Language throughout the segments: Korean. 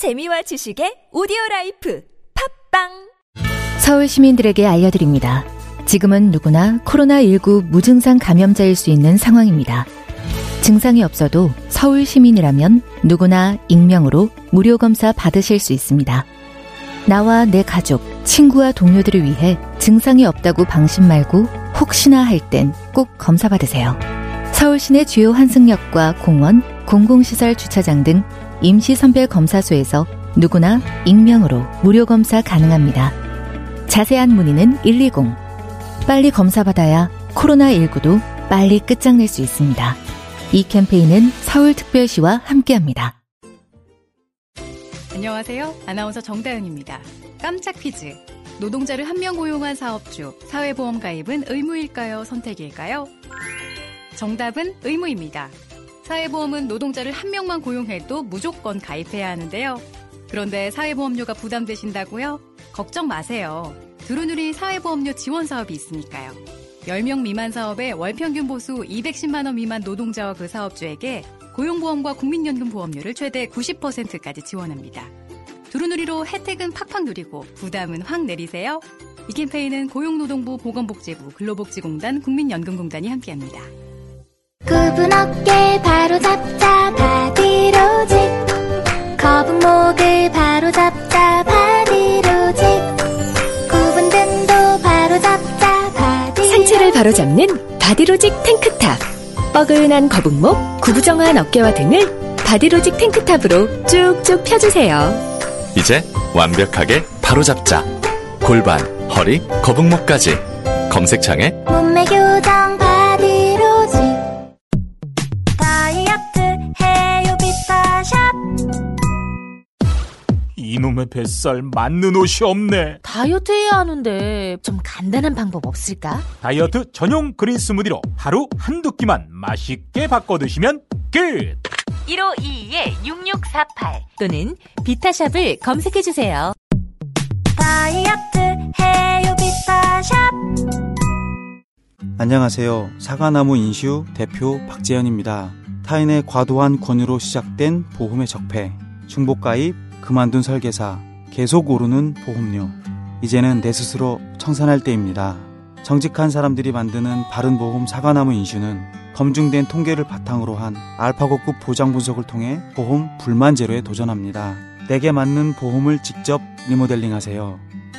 재미와 지식의 오디오 라이프 팟빵 서울 시민들에게 알려드립니다. 지금은 누구나 코로나19 무증상 감염자일 수 있는 상황입니다. 증상이 없어도 서울 시민이라면 누구나 익명으로 무료 검사 받으실 수 있습니다. 나와 내 가족, 친구와 동료들을 위해 증상이 없다고 방심 말고 혹시나 할 땐 꼭 검사 받으세요. 서울 시내 주요 환승역과 공원, 공공시설 주차장 등 임시선별 검사소에서 누구나 익명으로 무료 검사 가능합니다. 자세한 문의는 120. 빨리 검사받아야 코로나19도 빨리 끝장낼 수 있습니다. 이 캠페인은 서울특별시와 함께합니다. 안녕하세요. 아나운서 정다은입니다. 깜짝 퀴즈. 노동자를 한 명 고용한 사업주, 사회보험 가입은 의무일까요? 선택일까요? 정답은 의무입니다. 사회보험은 노동자를 한 명만 고용해도 무조건 가입해야 하는데요. 그런데 사회보험료가 부담되신다고요? 걱정 마세요. 두루누리 사회보험료 지원 사업이 있으니까요. 10명 미만 사업에 월평균 보수 210만 원 미만 노동자와 그 사업주에게 고용보험과 국민연금 보험료를 최대 90%까지 지원합니다. 두루누리로 혜택은 팍팍 누리고 부담은 확 내리세요. 이 캠페인은 고용노동부 보건복지부 근로복지공단 국민연금공단이 함께합니다. 굽은 어깨 바로 잡자 바디로직 거북목을 바로 잡자 바디로직 굽은 등도 바로 잡자 바디 상체를 바로 잡는 바디로직 탱크탑. 뻐근한 거북목, 구부정한 어깨와 등을 바디로직 탱크탑으로 쭉쭉 펴주세요. 이제 완벽하게 바로 잡자. 골반, 허리, 거북목까지. 검색창에 이놈의 뱃살 맞는 옷이 없네. 다이어트 해야 하는데 좀 간단한 방법 없을까? 다이어트 전용 그린 스무디로 하루 한두 끼만 맛있게 바꿔 드시면 끝. 1522-6648 또는 비타샵을 검색해 주세요. 다이어트 해요 비타샵 안녕하세요. 사과나무 인슈 대표 박재현입니다. 타인의 과도한 권유로 시작된 보험의 적폐, 중복가입, 그만둔 설계사, 계속 오르는 보험료. 이제는 내 스스로 청산할 때입니다. 정직한 사람들이 만드는 바른보험 사과나무 인슈는 검증된 통계를 바탕으로 한 알파고급 보장 분석을 통해 보험 불만 제로에 도전합니다. 내게 맞는 보험을 직접 리모델링 하세요.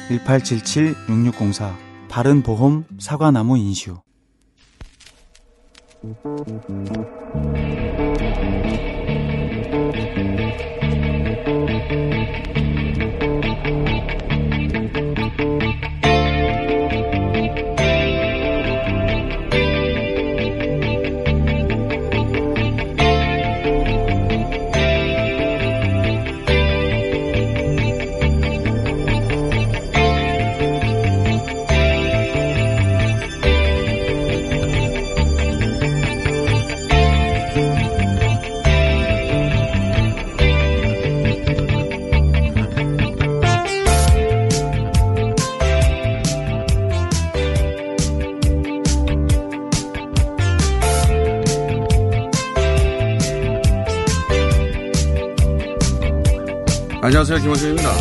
1877-6604 바른보험 사과나무 인슈 안녕하세요. 김원준입니다.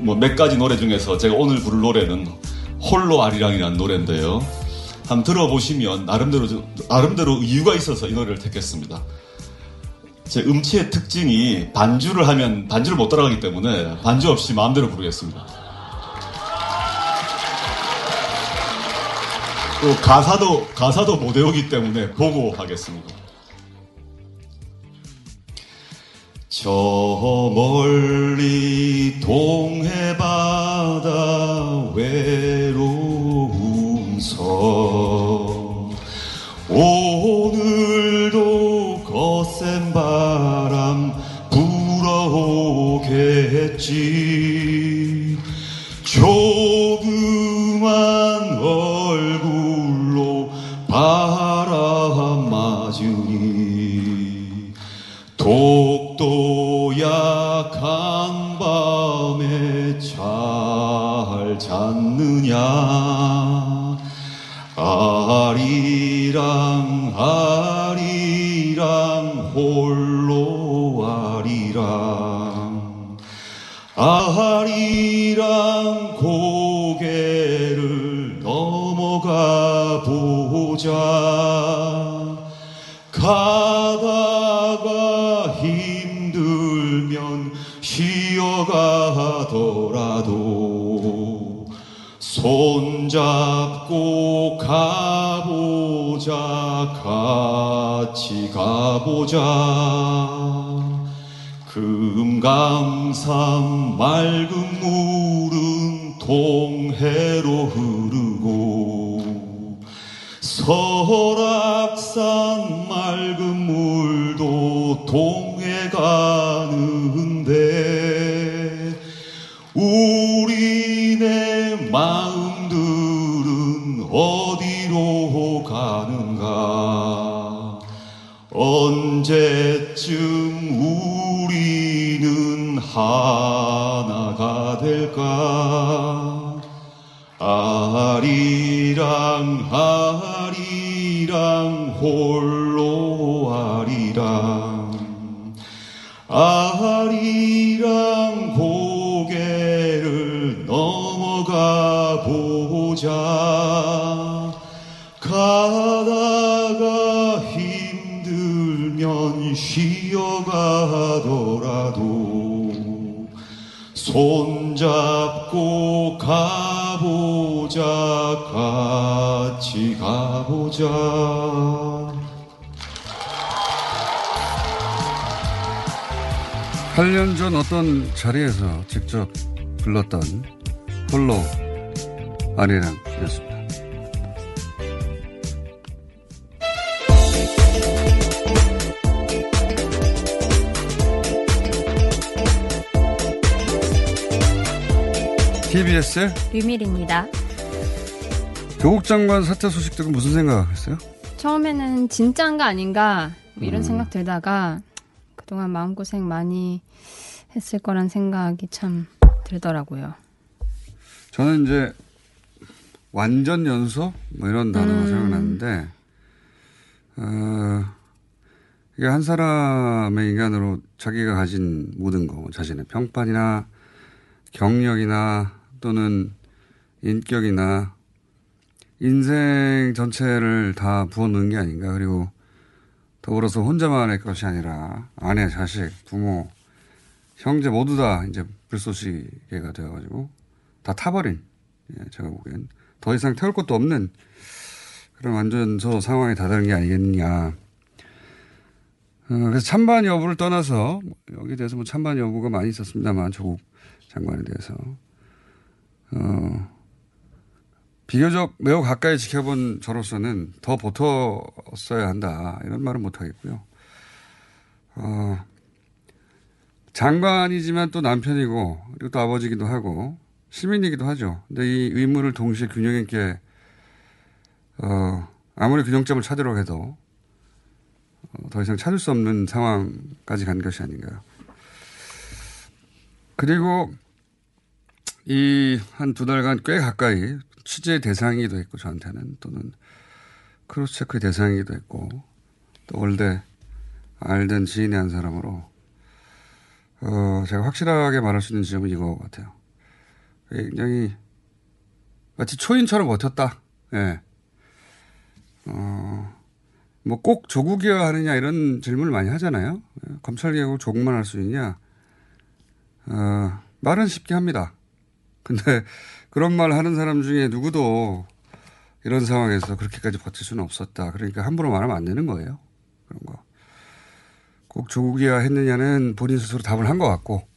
뭐 몇 가지 노래 중에서 제가 오늘 부를 노래는 홀로 아리랑이라는 노래인데요. 한번 들어보시면 나름대로 나름대로 이유가 있어서 이 노래를 택했습니다. 제 음치의 특징이 반주를 하면 반주를 못 따라가기 때문에 반주 없이 마음대로 부르겠습니다. 또 가사도 가사도 못 외우기 때문에 보고 하겠습니다. 저 멀리 동해 바다 외로운 섬 오늘도 거센 바람 불어오겠지 밤에 잘 잤느냐? 아리랑 아리랑 홀로 아리 아리랑. 아리랑 고개를 넘어가 보자 쉬어가더라도 손잡고 가보자 같이 가보자. 금강산 맑은 물은 동해로 흐르고 설악산 맑은 물도 동해 가는데 마음들은 어디로 가는가? 언제쯤 우리는 하나가 될까? 아리랑 아리랑 홀로 아리랑. 아리랑 넘어 가 보자. 가다가 힘들면 쉬어가더라도 손잡고 가보자. 같이 가보자. 8년 전 어떤 자리에서 직접 불렀던 홀로 아리랑이었습니다. TBS 류밀입니다. 교국 장관 사퇴 소식 듣고 무슨 생각했어요? 처음에는 진짜인가 아닌가 뭐 이런 음. 생각 들다가 그동안 마음고생 많이 했을 거란 생각이 참 들더라고요. 저는 이제 완전 연소 뭐 이런 단어가 음. 생각났는데 어, 이게 한 사람의 인간으로 자기가 가진 모든 거뭐 자신의 평판이나 경력이나 또는 인격이나 인생 전체를 다 부어넣은 게 아닌가 그리고 더불어서 혼자만의 것이 아니라 아내, 자식, 부모, 형제 모두 다 이제 불쏘시개가 되어가지고 다 타버린 예, 제가 보기엔 더 이상 태울 것도 없는 그런 완전 저 상황에 다다른 게 아니겠느냐. 어, 그래서 찬반 여부를 떠나서 여기에 대해서 뭐 찬반 여부가 많이 있었습니다만 조국 장관에 대해서 어, 비교적 매우 가까이 지켜본 저로서는 더 버텼어야 한다 이런 말은 못 하겠고요. 어, 장관이지만 또 남편이고 그리고 또 아버지기도 하고 시민이기도 하죠. 근데 이 의무를 동시에 균형 있게 어, 아무리 균형점을 찾으려고 해도 어, 더 이상 찾을 수 없는 상황까지 간 것이 아닌가. 그리고 이 한 두 달간 꽤 가까이 취재 대상이기도 했고 저한테는 또는 크로스체크의 대상이기도 했고 또 월대 알던 지인의 한 사람으로 어, 제가 확실하게 말할 수 있는 지점은 이거 같아요. 굉장히 마치 초인처럼 버텼다. 예. 어, 뭐 꼭 조국이어야 하느냐 이런 질문을 많이 하잖아요. 예, 검찰 개혁을 조국만 할 수 있냐? 어, 말은 쉽게 합니다. 근데 그런 말 하는 사람 중에 누구도 이런 상황에서 그렇게까지 버틸 수는 없었다. 그러니까 함부로 말하면 안 되는 거예요. 그런 거. 꼭 조국이어야 했느냐는 본인 스스로 답을 한 것 같고,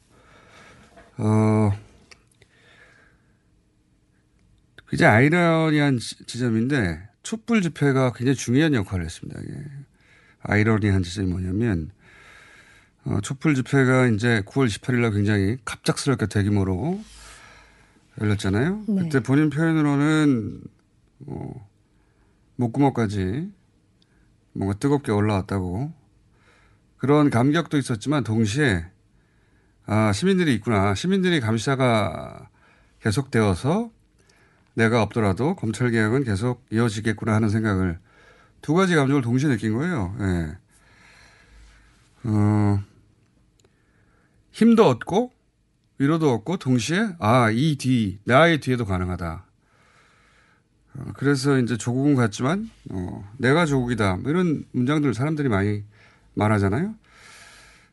어, 굉장히 아이러니한 지- 지점인데, 촛불 집회가 굉장히 중요한 역할을 했습니다. 이게. 아이러니한 지점이 뭐냐면, 어, 촛불 집회가 이제 9월 28일 날 굉장히 갑작스럽게 대규모로 열렸잖아요. 네. 그때 본인 표현으로는, 뭐, 목구멍까지 뭔가 뜨겁게 올라왔다고 그런 감격도 있었지만 동시에 아, 시민들이 있구나. 시민들이 감시자가 계속되어서 내가 없더라도 검찰 개혁은 계속 이어지겠구나 하는 생각을 두 가지 감정을 동시에 느낀 거예요. 예. 어, 힘도 얻고 위로도 얻고 동시에 아, 이 뒤, 나의 뒤에도 가능하다. 어, 그래서 이제 조국은 같지만 어, 내가 조국이다. 뭐 이런 문장들 사람들이 많이 말하잖아요.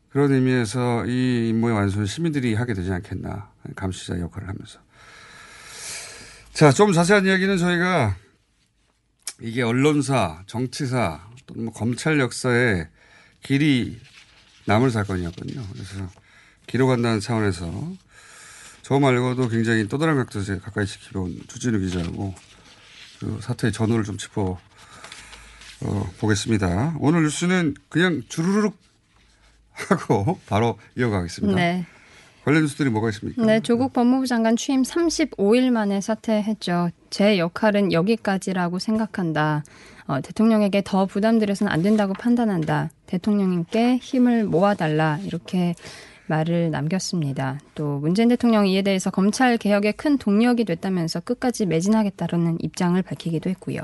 그런 의미에서 이 임무의 완수는 시민들이 하게 되지 않겠나. 감시자 역할을 하면서. 자, 좀 자세한 이야기는 저희가 이게 언론사, 정치사, 또는 뭐 검찰 역사에 길이 남을 사건이었거든요. 그래서 기록한다는 차원에서 저 말고도 굉장히 또 다른 각도에서 가까이 지켜본 주진우 기자하고 그 사태의 전후를 좀 짚어 어, 보겠습니다. 오늘 뉴스는 그냥 주르륵 하고 바로 이어가겠습니다. 네. 관련 뉴스들이 뭐가 있습니까? 네, 조국 법무부 장관 취임 35일 만에 사퇴했죠. 제 역할은 여기까지라고 생각한다. 어, 대통령에게 더 부담드려서는 안 된다고 판단한다. 대통령님께 힘을 모아달라. 이렇게 말을 남겼습니다. 또 문재인 대통령이 이에 대해서 검찰 개혁에 큰 동력이 됐다면서 끝까지 매진하겠다는 입장을 밝히기도 했고요.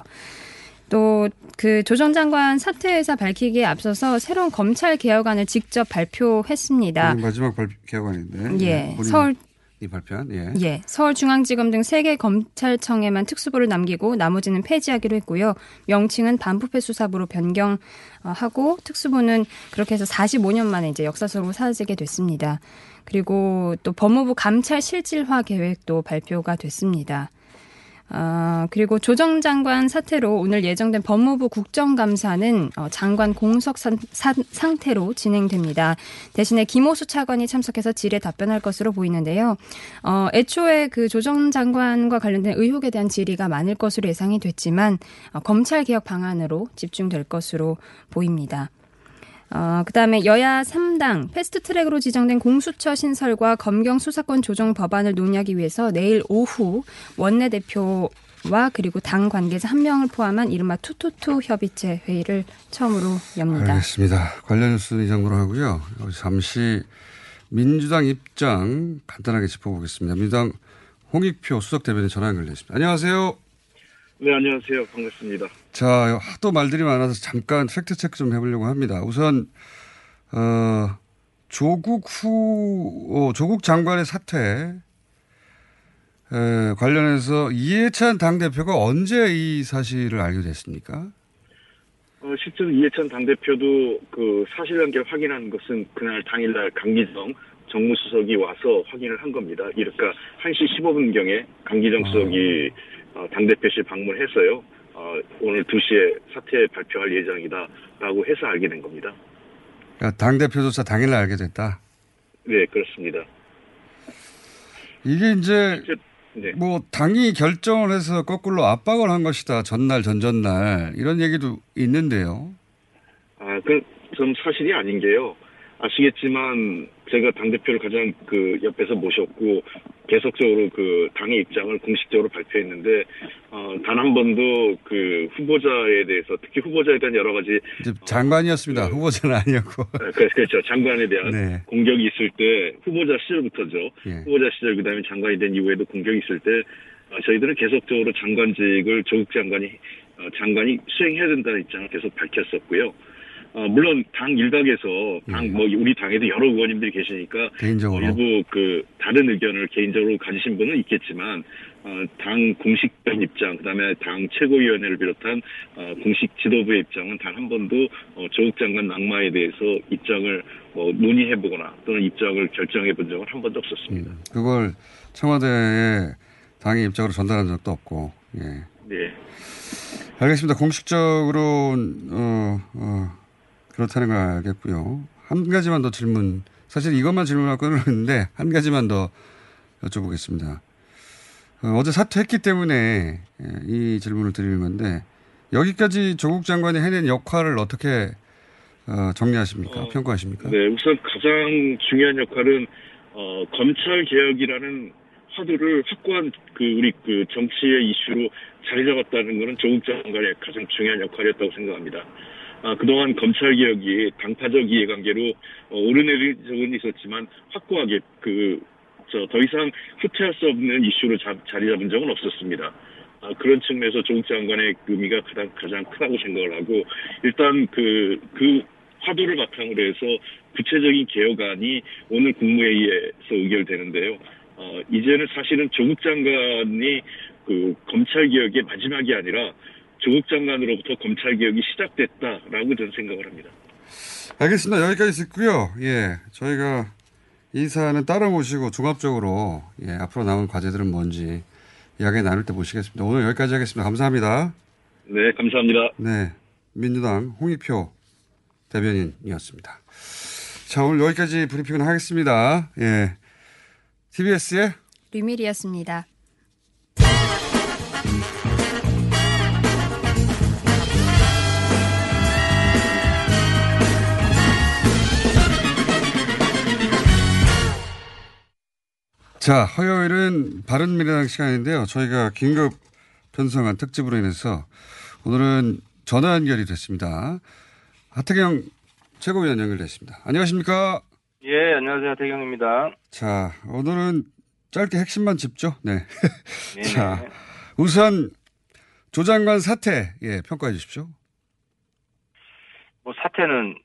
또 그조전 장관 사퇴에서 밝히기에 앞서서 새로운 검찰 개혁안을 직접 발표했습니다. 마지막 발, 개혁안인데. 예, 서울 이 발표한 예. 예, 서울중앙지검 등 세 개 검찰청에만 특수부를 남기고 나머지는 폐지하기로 했고요. 명칭은 반부패 수사부로 변경하고 특수부는 그렇게 해서 45년 만에 이제 역사적으로 사라지게 됐습니다. 그리고 또 법무부 감찰 실질화 계획도 발표가 됐습니다. 아, 그리고 조정 장관 사태로 오늘 예정된 법무부 국정감사는 어, 장관 공석 산, 사, 상태로 진행됩니다. 대신에 김호수 차관이 참석해서 질에 답변할 것으로 보이는데요. 어, 애초에 그 조정 장관과 관련된 의혹에 대한 질의가 많을 것으로 예상이 됐지만 어, 검찰 개혁 방안으로 집중될 것으로 보입니다. 어, 그 다음에 여야 3당 패스트 트랙으로 지정된 공수처 신설과 검경 수사권 조정 법안을 논의하기 위해서 내일 오후 원내대표 와 그리고 당 관계자 한 명을 포함한 이른바 two two two 협의체 회의를 처음으로 엽니다. 알겠습니다. 관련 뉴스는 이 정도로 하고요. 잠시 민주당 입장 간단하게 짚어보겠습니다. 민주당 홍익표 수석 대변인 전화 연결되어 있습니다. 안녕하세요. 네, 안녕하세요. 반갑습니다. 자, 하도 말들이 많아서 잠깐 팩트 체크 좀 해보려고 합니다. 우선 어, 조국 후 어, 조국 장관의 사퇴 에, 관련해서 이해찬 당 대표가 언제 이 사실을 알게 됐습니까? 어, 실제로 이해찬 당대표도 그 사실관계를 확인한 것은 그날 당일날 강기정 정무수석이 와서 확인을 한 겁니다. 그러니까 1시 15분경에 강기정 수석이 어, 당대표실 방문해서요. 어, 오늘 2시에 사퇴 발표할 예정이다라고 해서 알게 된 겁니다. 그러니까 당 대표조차 당일날 알게 됐다. 네, 그렇습니다. 이게 이제 네. 뭐 당이 결정을 해서 거꾸로 압박을 한 것이다. 전날 전전날 이런 얘기도 있는데요. 아, 그, 좀 사실이 아닌 게요. 아시겠지만 제가 당 대표를 가장 그 옆에서 모셨고 계속적으로 그 당의 입장을 공식적으로 발표했는데 어, 단 한 번도 그 후보자에 대해서 특히 후보자에 대한 여러 가지 장관이었습니다. 후보자는 아니었고. 어, 그- 그렇죠 장관에 대한 네. 공격이 있을 때 후보자 시절부터죠 예. 후보자 시절 그다음에 장관이 된 이후에도 공격이 있을 때 어, 저희들은 계속적으로 장관직을 조국 장관이 어, 장관이 수행해야 된다는 입장을 계속 밝혔었고요. 어, 물론 당 일각에서 당 뭐 우리 당에도 여러 의원님들이 계시니까 개인적으로. 어, 일부 그 다른 의견을 개인적으로 가지신 분은 있겠지만 어, 당 공식적인 입장 그다음에 당 최고위원회를 비롯한 어, 공식 지도부의 입장은 단 한 번도 어, 조국 장관 낙마에 대해서 입장을 뭐 논의해보거나 또는 입장을 결정해본 적은 한 번도 없었습니다. 그걸 청와대에 당의 입장으로 전달한 적도 없고. 예. 네. 알겠습니다. 공식적으로 어, 어, 그렇다는 걸 알겠고요. 한 가지만 더 질문. 사실 이것만 질문할 거는 있는데 한 가지만 더 여쭤보겠습니다. 어, 제 사퇴했기 때문에 예, 이 질문을 드리는 건데 여기까지 조국 장관이 해낸 역할을 어떻게 어, 정리하십니까? 평가하십니까? 네, 우선 가장 중요한 역할은 어, 검찰 개혁이라는 화두를 확고한 그 우리 그 정치의 이슈로 자리 잡았다는 것은 조국 장관의 가장 중요한 역할이었다고 생각합니다. 아, 그동안 검찰 개혁이 당파적 이해관계로 어, 오르내린 적은 있었지만 확고하게 그 저 더 이상 후퇴할 수 없는 이슈로 자, 자리 잡은 적은 없었습니다. 아, 그런 측면에서 조국 장관의 의미가 가장 가장 크다고 생각을 하고 일단 그그 화두를 바탕으로 해서 구체적인 개혁안이 오늘 국무회의에서 의결되는데요. 어, 이제는 사실은 조국 장관이 그 검찰 개혁의 마지막이 아니라 조국 장관으로부터 검찰 개혁이 시작됐다라고 저는 생각을 합니다. 알겠습니다. 여기까지 듣고요. 예, 저희가 이 사안은 따로 모시고 종합적으로 예, 앞으로 남은 과제들은 뭔지 이야기 나눌 때 보시겠습니다. 오늘 여기까지 하겠습니다. 감사합니다. 네, 감사합니다. 네, 민주당 홍익표 대변인이었습니다. 자, 오늘 여기까지 브리핑을 하겠습니다. 예, TBS의 류밀이었습니다. 자, 화요일은 바른미래당 시간인데요. 저희가 긴급 편성한 특집으로 인해서 오늘은 전화 연결이 됐습니다. 하태경 최고위원 연결됐습니다. 안녕하십니까? 예, 안녕하세요. 태경입니다. 자, 오늘은 짧게 핵심만 짚죠. 네. 자, 우선 조 장관 사태, 예, 평가해 주십시오. 뭐 사태는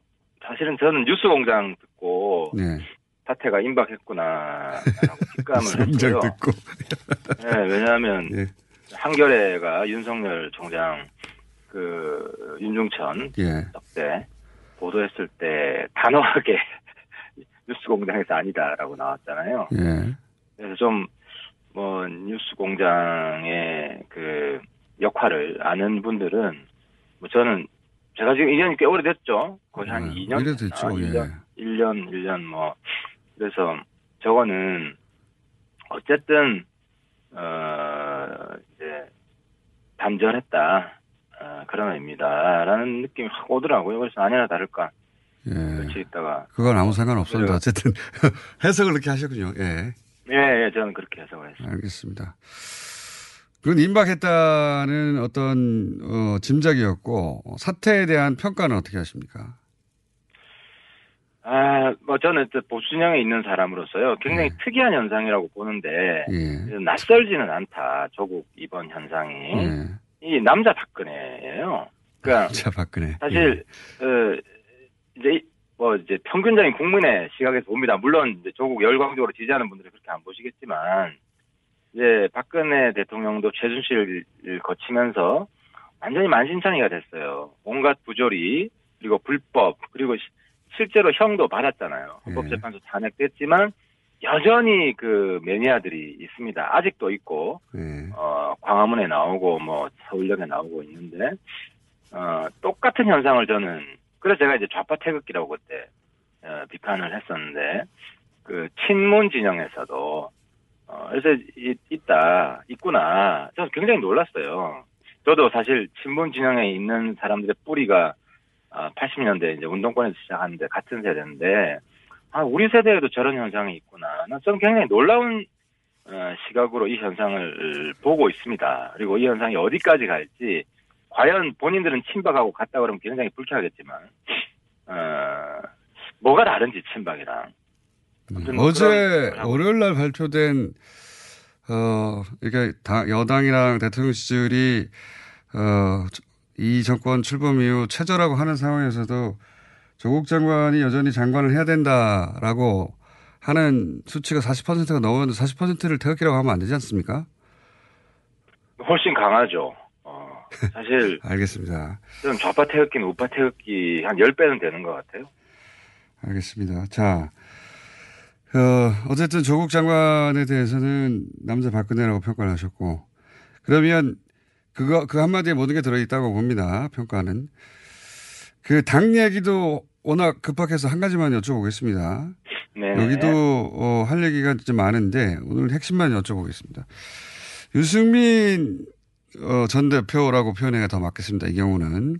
사실은 저는 뉴스 공장 듣고 네. 사태가 임박했구나라고 직감을 했고요. 듣고. 네, 왜냐하면 예. 한겨레가 윤석열 총장 그 윤중천 예. 때 보도했을 때 단호하게 뉴스 공장에서 아니다라고 나왔잖아요. 예. 그래서 좀 뭐 뉴스 공장의 그 역할을 아는 분들은 뭐 저는 제가 지금 2년이 꽤 오래됐죠. 거의 한 2년 이래 됐죠. 아, 예. 1년, 1년, 1년 뭐 그래서 저거는 어쨌든 어 이제 단절했다 어, 그런 의미다라는 느낌이 확 오더라고요. 그래서 아니나 다를까 예. 며칠 있다가 그건 아무 상관 없습니다. 어쨌든 해석을 그렇게 하셨군요. 예. 예, 예 저는 그렇게 해석을 했어요. 알겠습니다. 그건 임박했다는 어떤 어, 짐작이었고 사태에 대한 평가는 어떻게 하십니까? 아, 뭐 저는 또 보수진영에 있는 사람으로서요. 굉장히 특이한 현상이라고 보는데 예. 낯설지는 않다. 조국 이번 현상이 예. 이 남자 박근혜예요. 그러니까 자, 박근혜. 사실 어, 이제 이- 뭐 이제 평균적인 국민의 시각에서 봅니다. 물론 조국 열광적으로 지지하는 분들은 그렇게 안 보시겠지만 이제 박근혜 대통령도 최순실을 거치면서 완전히 만신창이가 됐어요. 온갖 부조리 그리고 불법 그리고 시- 실제로 형도 받았잖아요. 헌법재판소 탄핵됐지만 여전히 그 매니아들이 있습니다. 아직도 있고 예. 어, 광화문에 나오고 뭐 서울역에 나오고 있는데 어, 똑같은 현상을 저는 그래서 제가 이제 좌파 태극기라고 그때 어, 비판을 했었는데 그 친문 진영에서도 어, 그래서 이- 있다 있구나 저는 굉장히 놀랐어요. 저도 사실 친문 진영에 있는 사람들의 뿌리가 아, 80년대 이제 운동권에서 시작하는데 같은 세대인데 아 우리 세대에도 저런 현상이 있구나. 난 저는 굉장히 놀라운 어, 시각으로 이 현상을 보고 있습니다. 그리고 이 현상이 어디까지 갈지 과연 본인들은 친박하고 같다 그러면 굉장히 불쾌하겠지만 어, 뭐가 다른지 친박이랑 뭐 어제 월요일 날 발표된 어 이게 당- 여당이랑 대통령 지지율이 어 이 정권 출범 이후 최저라고 하는 상황에서도 조국 장관이 여전히 장관을 해야 된다라고 하는 수치가 40%가 넘었는데 40%를 태극기라고 하면 안 되지 않습니까? 훨씬 강하죠. 어, 사실 알겠습니다. 저는 좌파 태극기는 우파 태극기 한 10배는 되는 것 같아요. 알겠습니다. 자, 어, 어쨌든 조국 장관에 대해서는 남자 박근혜라고 평가를 하셨고, 그러면 그거, 그 한마디에 모든 게 들어있다고 봅니다. 평가는. 그 당 얘기도 워낙 급박해서 한 가지만 여쭤보겠습니다. 네. 여기도 어, 할 얘기가 좀 많은데 오늘 핵심만 여쭤보겠습니다. 유승민 어, 전 대표라고 표현해야 더 맞겠습니다. 이 경우는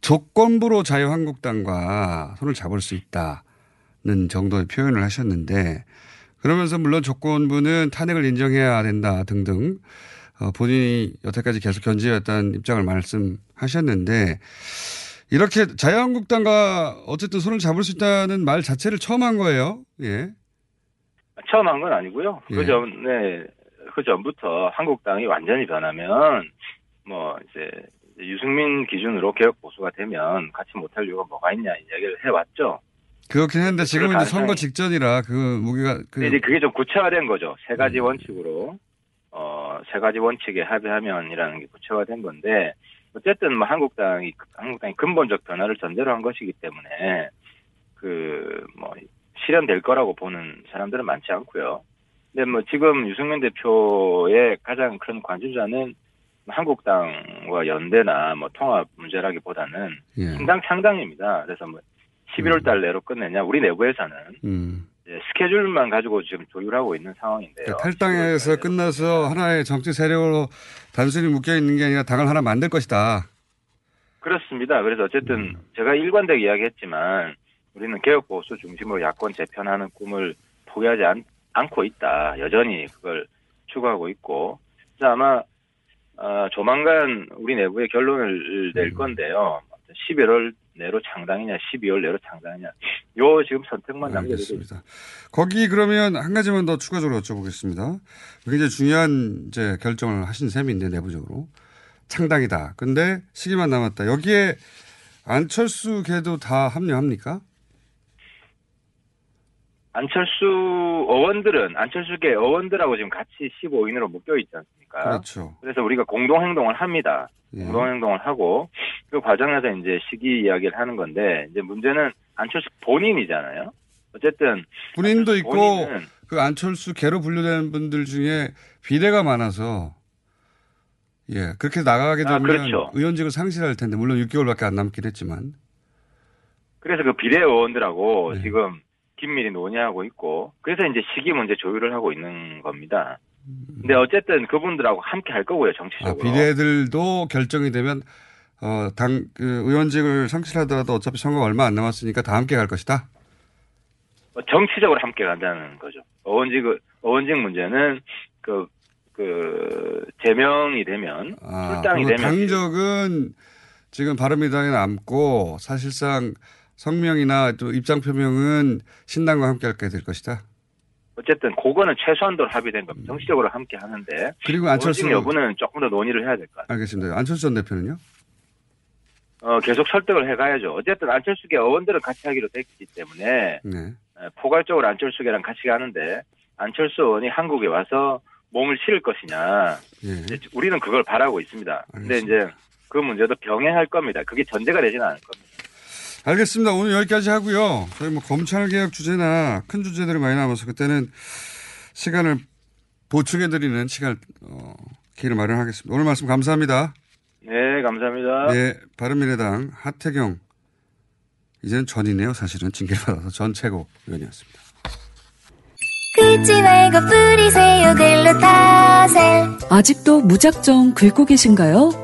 조건부로 자유한국당과 손을 잡을 수 있다는 정도의 표현을 하셨는데 그러면서 물론 조건부는 탄핵을 인정해야 된다 등등 어, 본인이 여태까지 계속 견지해왔다는 입장을 말씀하셨는데 이렇게 자유한국당과 어쨌든 손을 잡을 수 있다는 말 자체를 처음 한 거예요. 예. 처음 한 건 아니고요. 예. 그 전에 그 전부터 한국당이 완전히 변하면 뭐 이제 유승민 기준으로 개혁 보수가 되면 같이 못할 이유가 뭐가 있냐 이야기를 해왔죠. 그렇긴 했는데 지금은 이제 선거 직전이라 그 무게가 그 이제 그게 좀 구체화된 거죠. 세 음. 가지 원칙으로 어 세 가지 원칙에 합의하면이라는 게 구체화된 건데 어쨌든 뭐 한국당이 한국당이 근본적 변화를 전제로 한 것이기 때문에 그 뭐 실현될 거라고 보는 사람들은 많지 않고요. 근데 뭐 지금 유승민 대표의 가장 큰 관심사는 한국당과 연대나 뭐 통합 문제라기보다는 예. 신당 창당입니다. 그래서 뭐 11월 달 내로 끝내냐 우리 내부에서는 음. 이제 스케줄만 가지고 지금 조율하고 있는 상황인데요. 그러니까 탈당에서 끝나서 하나의 정치 세력으로 단순히 묶여 있는 게 아니라 당을 하나 만들 것이다. 그렇습니다. 그래서 어쨌든 제가 일관되게 이야기했지만 우리는 개혁 보수 중심으로 야권 재편하는 꿈을 포기하지 않, 않고 있다. 여전히 그걸 추구하고 있고. 그래서 아마 어, 조만간 우리 내부의 결론을 낼 건데요. 11월 내로 창당이냐, 12월 내로 창당이냐. 요 지금 선택만 남겨두고 있습니다. 거기 그러면 한 가지만 더 추가적으로 여쭤보겠습니다. 굉장히 중요한 이제 결정을 하신 셈인데 내부적으로 창당이다. 근데 시기만 남았다. 여기에 안철수 걔도 다 합류합니까? 안철수 의원들은 안철수계 의원들하고 지금 같이 15인으로 묶여 있지 않습니까? 그렇죠. 그래서 우리가 공동 행동을 합니다. 예. 공동 행동을 하고 그 과정에서 이제 시기 이야기를 하는 건데 이제 문제는 안철수 본인이잖아요. 어쨌든 본인도 있고 그 안철수 개로 분류되는 분들 중에 비례가 많아서 예 그렇게 나가게 아, 되면 그렇죠. 의원직을 상실할 텐데 물론 6개월밖에 안 남긴 했지만 그래서 그 비례 의원들하고 네. 지금 긴밀히 논의하고 있고 그래서 이제 시기 문제 조율을 하고 있는 겁니다. 근데 어쨌든 그분들하고 함께 할 거고요 아, 정치적으로. 비례들도 결정이 되면 어, 당, 그 의원직을 상실하더라도 어차피 선거가 얼마 안 남았으니까 다 함께 갈 것이다. 어, 정치적으로 함께 간다는 거죠. 의원직 의원직 문제는 그, 그, 제명이 되면, 아, 출당이 되면. 당적은 지금 바른미당에 남고 사실상 성명이나 또 입장 표명은 신당과 함께 하게 될 것이다. 어쨌든 그거는 최소한도로 합의된 겁니다. 정치적으로 함께 하는데. 그리고 안철수- 여부는 조금 더 논의를 해야 될 것 같아요. 알겠습니다. 안철수 전 대표는요? 어, 계속 설득을 해가야죠. 어쨌든 안철수계 의원들은 같이 하기로 됐기 때문에, 네. 에, 포괄적으로 안철수계랑 같이 가는데, 안철수 의원이 한국에 와서 몸을 실을 것이냐. 예. 이제 우리는 그걸 바라고 있습니다. 근데 이제 그 문제도 병행할 겁니다. 그게 전제가 되지는 않을 겁니다. 알겠습니다. 오늘 여기까지 하고요. 저희 뭐 검찰 개혁 주제나 큰 주제들이 많이 남아서 그때는 시간을 보충해 드리는 시간, 어, 기회를 마련하겠습니다. 오늘 말씀 감사합니다. 네, 감사합니다. 네, 바른미래당 하태경 이제는 전이네요. 사실은 징계를 받아서 전 최고 위원이었습니다. 긁지 말고 뿌리세요 글루타셀 아직도 무작정 긁고 계신가요?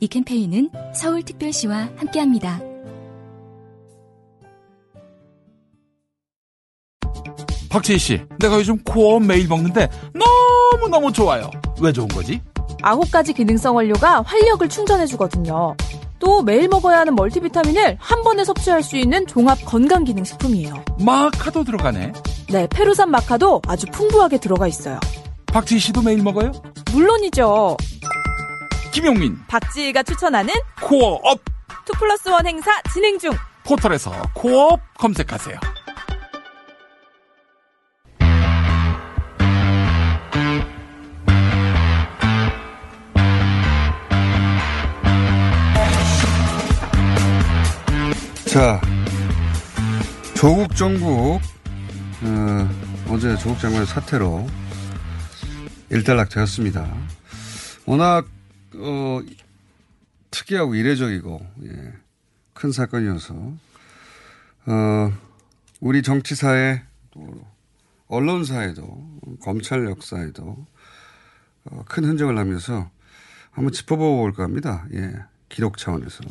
이 캠페인은 서울특별시와 함께합니다. 박재희 씨, 내가 요즘 코어 매일 먹는데 너무너무 좋아요. 왜 좋은 거지? 아홉 가지 기능성 원료가 활력을 충전해주거든요. 또 매일 먹어야 하는 멀티비타민을 한 번에 섭취할 수 있는 종합 건강 기능 식품이에요. 마카도 들어가네. 네, 페루산 마카도 아주 풍부하게 들어가 있어요. 박지희 씨도 매일 먹어요? 물론이죠. 김용민, 박지희가 추천하는 코어업 2 플러스 1 행사 진행 중. 포털에서 코어업 검색하세요. 자, 조국 정국, 어, 어제 조국 장관의 사태로 일단락 되었습니다. 워낙, 어, 특이하고 이례적이고, 예, 큰 사건이어서, 어, 우리 정치사에, 또 언론사에도, 검찰 역사에도, 어, 큰 흔적을 남겨서 한번 짚어볼까 합니다. 예, 기록 차원에서.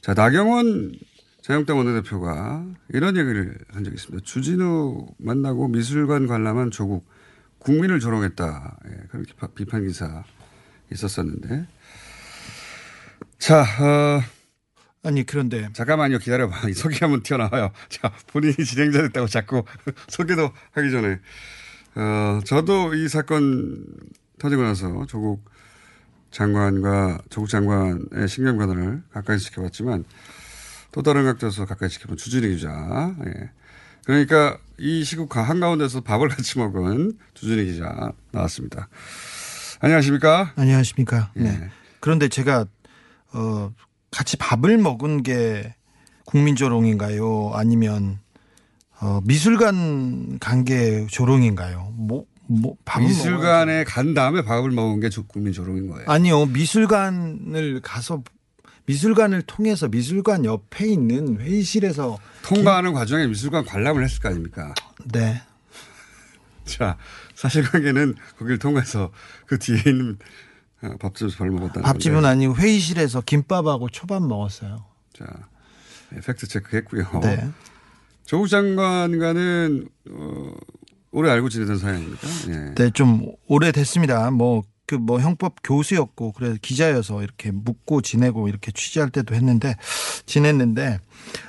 자, 나경원 자영당 원내대표가 이런 얘기를 한 적이 있습니다. 주진우 만나고 미술관 관람한 조국 국민을 조롱했다. 예, 그렇게 비판 기사 있었었는데. 자, 어. 아니, 그런데. 잠깐만요. 기다려봐. 이 소개 한번 튀어나와요. 자, 본인이 진행자 됐다고 자꾸 소개도 하기 전에. 어, 저도 이 사건 터지고 나서 조국 장관과 조국 장관의 신경과단을 가까이 지켜봤지만 또 다른 각도에서 가까이 지켜본 주진희 기자. 예. 그러니까 이 시국 한가운데서 밥을 같이 먹은 주진희 기자 나왔습니다. 안녕하십니까? 안녕하십니까? 네. 그런데 제가 어 같이 밥을 먹은 게 국민 조롱인가요? 아니면 어 미술관 관계 조롱인가요? 뭐, 뭐 밥을 미술관에 간 다음에 밥을 먹은 게 국민 조롱인 거예요. 아니요. 미술관을 가서 미술관을 통해서 미술관 옆에 있는 회의실에서 통과하는 기... 과정에 미술관 관람을 했을 거 아닙니까? 네. 자, 사실관계는 거기를 통해서 그 뒤에 있는 어, 밥집에서 밥 먹었다는 밥집은 건데. 아니고 회의실에서 김밥하고 초밥 먹었어요. 자, 팩트 체크했고요. 네. 조국 장관과는 어, 오래 알고 지내던 사이입니까? 네. 네, 좀 오래됐습니다. 뭐 그 뭐 형법 교수였고 그래서 기자여서 이렇게 묻고 지내고 이렇게 취재할 때도 했는데 지냈는데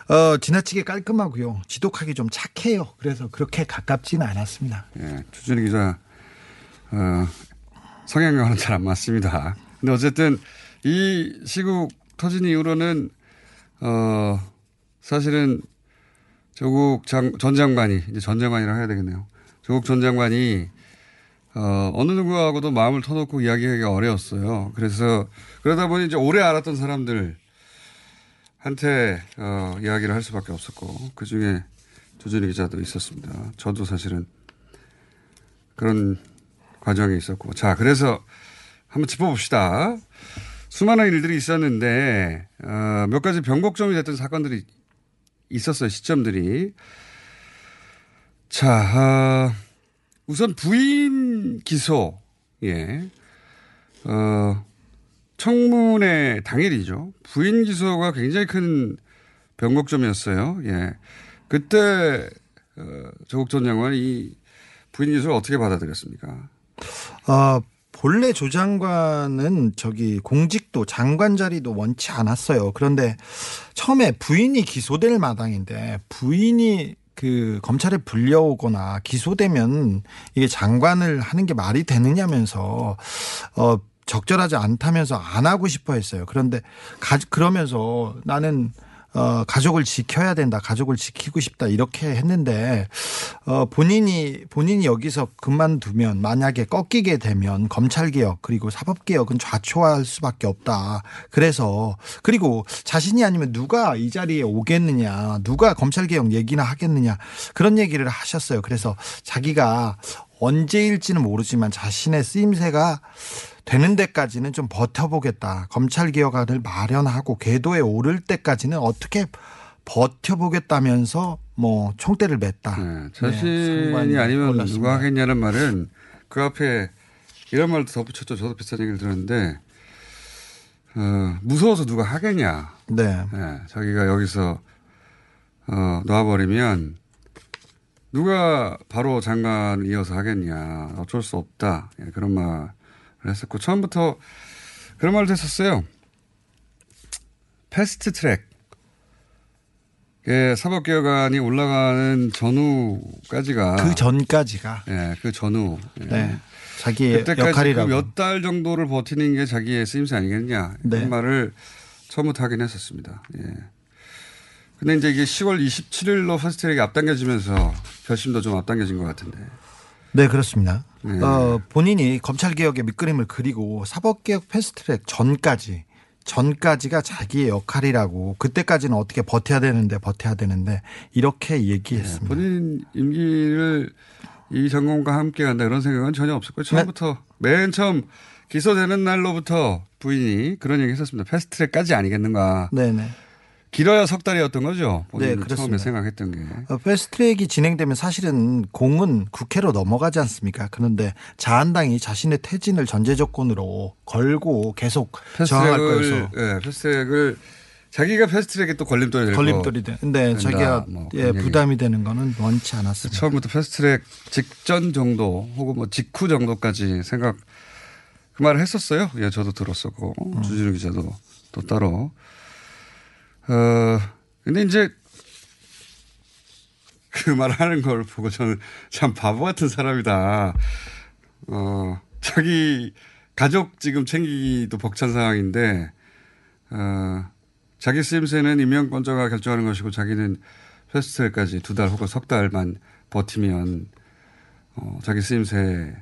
어 지나치게 깔끔하고요. 지독하게 좀 착해요. 그래서 그렇게 가깝지는 않았습니다. 예, 주준희 기자 어 성향과는 잘 안 맞습니다. 근데 어쨌든 이 시국 터진 이후로는 어 사실은 조국 장, 전 장관이 이제 전 장관이라고 해야 되겠네요. 조국 전 장관이 어, 어느 누구하고도 마음을 터놓고 이야기하기가 어려웠어요. 그래서 그러다 보니 이제 오래 알았던 사람들 한테 어, 이야기를 할 수밖에 없었고 그 중에 조준희 기자도 있었습니다. 저도 사실은 그런 과정이 있었고 자 그래서 한번 짚어봅시다. 수많은 일들이 있었는데 어, 몇 가지 변곡점이 됐던 사건들이 있었어요. 시점들이 자 어, 우선 부인 기소 예 어, 청문회 당일이죠. 부인 기소가 굉장히 큰 변곡점이었어요. 예. 그때, 어, 조국 전 장관이 이 부인 기소를 어떻게 받아들였습니까? 아, 본래 조 장관은 저기 공직도 장관 자리도 원치 않았어요. 그런데 처음에 부인이 기소될 마당인데 부인이 그 검찰에 불려오거나 기소되면 이게 장관을 하는 게 말이 되느냐면서 어 적절하지 않다면서 안 하고 싶어 했어요. 그런데 가, 그러면서 나는 어, 가족을 지켜야 된다. 가족을 지키고 싶다. 이렇게 했는데, 어, 본인이, 본인이 여기서 그만두면 만약에 꺾이게 되면 검찰 개혁 그리고 사법 개혁은 좌초할 수밖에 없다. 그래서, 그리고 자신이 아니면 누가 이 자리에 오겠느냐. 누가 검찰 개혁 얘기나 하겠느냐. 그런 얘기를 하셨어요. 그래서 자기가 언제일지는 모르지만 자신의 쓰임새가 되는 데까지는 좀 버텨보겠다. 검찰 개혁안을 마련하고 궤도에 오를 때까지는 어떻게 버텨보겠다면서 뭐 총대를 맸다. 네, 자신이 네, 아니면 올랐습니다. 누가 하겠냐는 말은 그 앞에 이런 말도 덧붙였죠. 저도 비슷한 얘기를 들었는데 어, 무서워서 누가 하겠냐. 네. 네 자기가 여기서 어, 놔버리면 누가 바로 장관을 이어서 하겠냐. 어쩔 수 없다. 예, 그런 말 했었고 처음부터 그런 말도 했었어요. 패스트 트랙. 예, 사법개혁안이 올라가는 전후까지가. 그 전까지가. 예, 그 전후. 예. 네. 자기의 역할이라고. 몇달 정도를 버티는 게 자기의 쓰임새 아니겠냐. 네. 이런 말을 처음부터 하긴 했었습니다. 예. 근데 이제 이게 10월 27일로 패스트트랙이 앞당겨지면서 결심도 좀 앞당겨진 것 같은데. 네, 그렇습니다. 네. 어, 본인이 검찰 개혁의 밑그림을 그리고 사법 개혁 패스트트랙 전까지, 전까지가 자기의 역할이라고 그때까지는 어떻게 버텨야 되는데 버텨야 되는데 이렇게 얘기했습니다. 본인 임기를 이 전공과 함께 간다 이런 생각은 전혀 없었고요. 처음부터 맨 처음 기소되는 날로부터 부인이 그런 얘기 했었습니다. 패스트트랙까지 아니겠는가. 네네. 길어야 석 달이었던 거죠. 네, 처음에 그렇습니다. 생각했던 게. 어, 패스트트랙이 진행되면 사실은 공은 국회로 넘어가지 않습니까? 그런데 자한당이 자신의 퇴진을 전제 조건으로 걸고 계속 저항할 거여서 예, 패스트트랙을 자기가 패스트트랙에 또 걸림돌이 될 걸림돌이 거 돼. 근데. 자기가 뭐 예. 부담이 되는 거는 원치 않았습니다. 처음부터 패스트트랙 직전 정도 혹은 뭐 직후 정도까지 생각 그 말을 했었어요. 예, 저도 들었었고 음. 주진우 기자도 또 따로. 어 근데 이제 그 말하는 걸 보고 저는 참 바보 같은 사람이다. 어 자기 가족 지금 챙기기도 벅찬 상황인데 어 자기 쓰임새는 임명권자가 결정하는 것이고 자기는 패스트트랙까지 두 달 혹은 석 달만 버티면 어, 자기 쓰임새가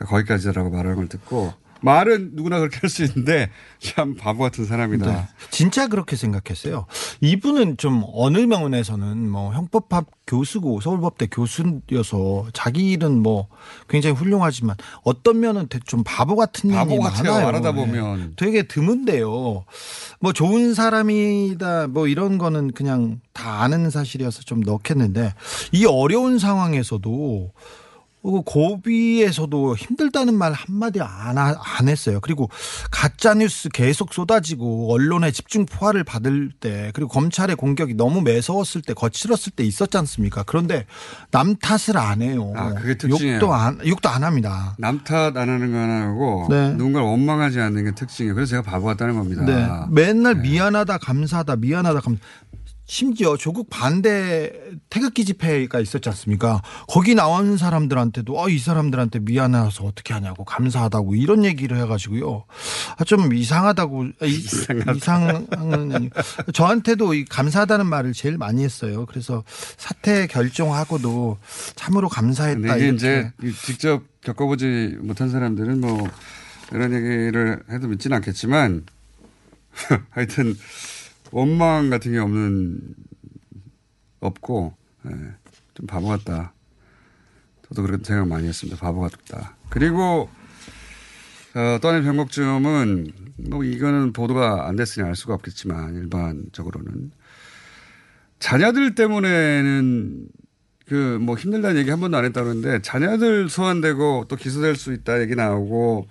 거기까지라고 말하는 걸 듣고 말은 누구나 그렇게 할 수 있는데 참 바보 같은 사람이다. 네. 진짜 그렇게 생각했어요. 이분은 좀 어느 면에서는 뭐 형법학 교수고 서울법대 교수여서 자기 일은 뭐 굉장히 훌륭하지만 어떤 면은 좀 바보 같은 바보 같아요. 많아요. 말하다 네. 보면. 되게 드문데요. 뭐 좋은 사람이다 뭐 이런 거는 그냥 다 아는 사실이어서 좀 넣겠는데 이 어려운 상황에서도 어, 고비에서도 힘들다는 말 한마디 안, 하- 안 했어요. 그리고 가짜뉴스 계속 쏟아지고 언론의 집중 포화를 받을 때 그리고 검찰의 공격이 너무 매서웠을 때 거칠었을 때 있었지 않습니까? 그런데 남 탓을 안 해요. 아, 그게 특징이에요. 욕도 안, 욕도 안 합니다. 남 탓 안 하는 거 하나고 네. 누군가를 원망하지 않는 게 특징이에요. 그래서 제가 바보 같다는 겁니다. 네. 맨날 미안하다, 감사하다, 미안하다, 감 심지어 조국 반대 태극기 집회가 있었지 않습니까? 거기 나온 사람들한테도 어, 이 사람들한테 미안해서 어떻게 하냐고 감사하다고 이런 얘기를 해가지고요. 아, 좀 이상하다고 아, 이, 이상한 아니, 저한테도 이 감사하다는 말을 제일 많이 했어요. 그래서 사퇴 결정하고도 참으로 감사했다. 이게. 이제 이 직접 겪어보지 못한 사람들은 뭐 이런 얘기를 해도 믿지는 않겠지만 하여튼 원망 같은 게 없는 없고 예, 좀 바보 같다. 저도 그렇게 생각 많이 했습니다. 바보 같다. 그리고 어, 또 하나의 변곡점은 뭐 이거는 보도가 안 됐으니 알 수가 없겠지만 일반적으로는 자녀들 때문에는 그 뭐 힘들다는 얘기 한 번도 안 했다는데 자녀들 소환되고 또 기소될 수 있다 얘기 나오고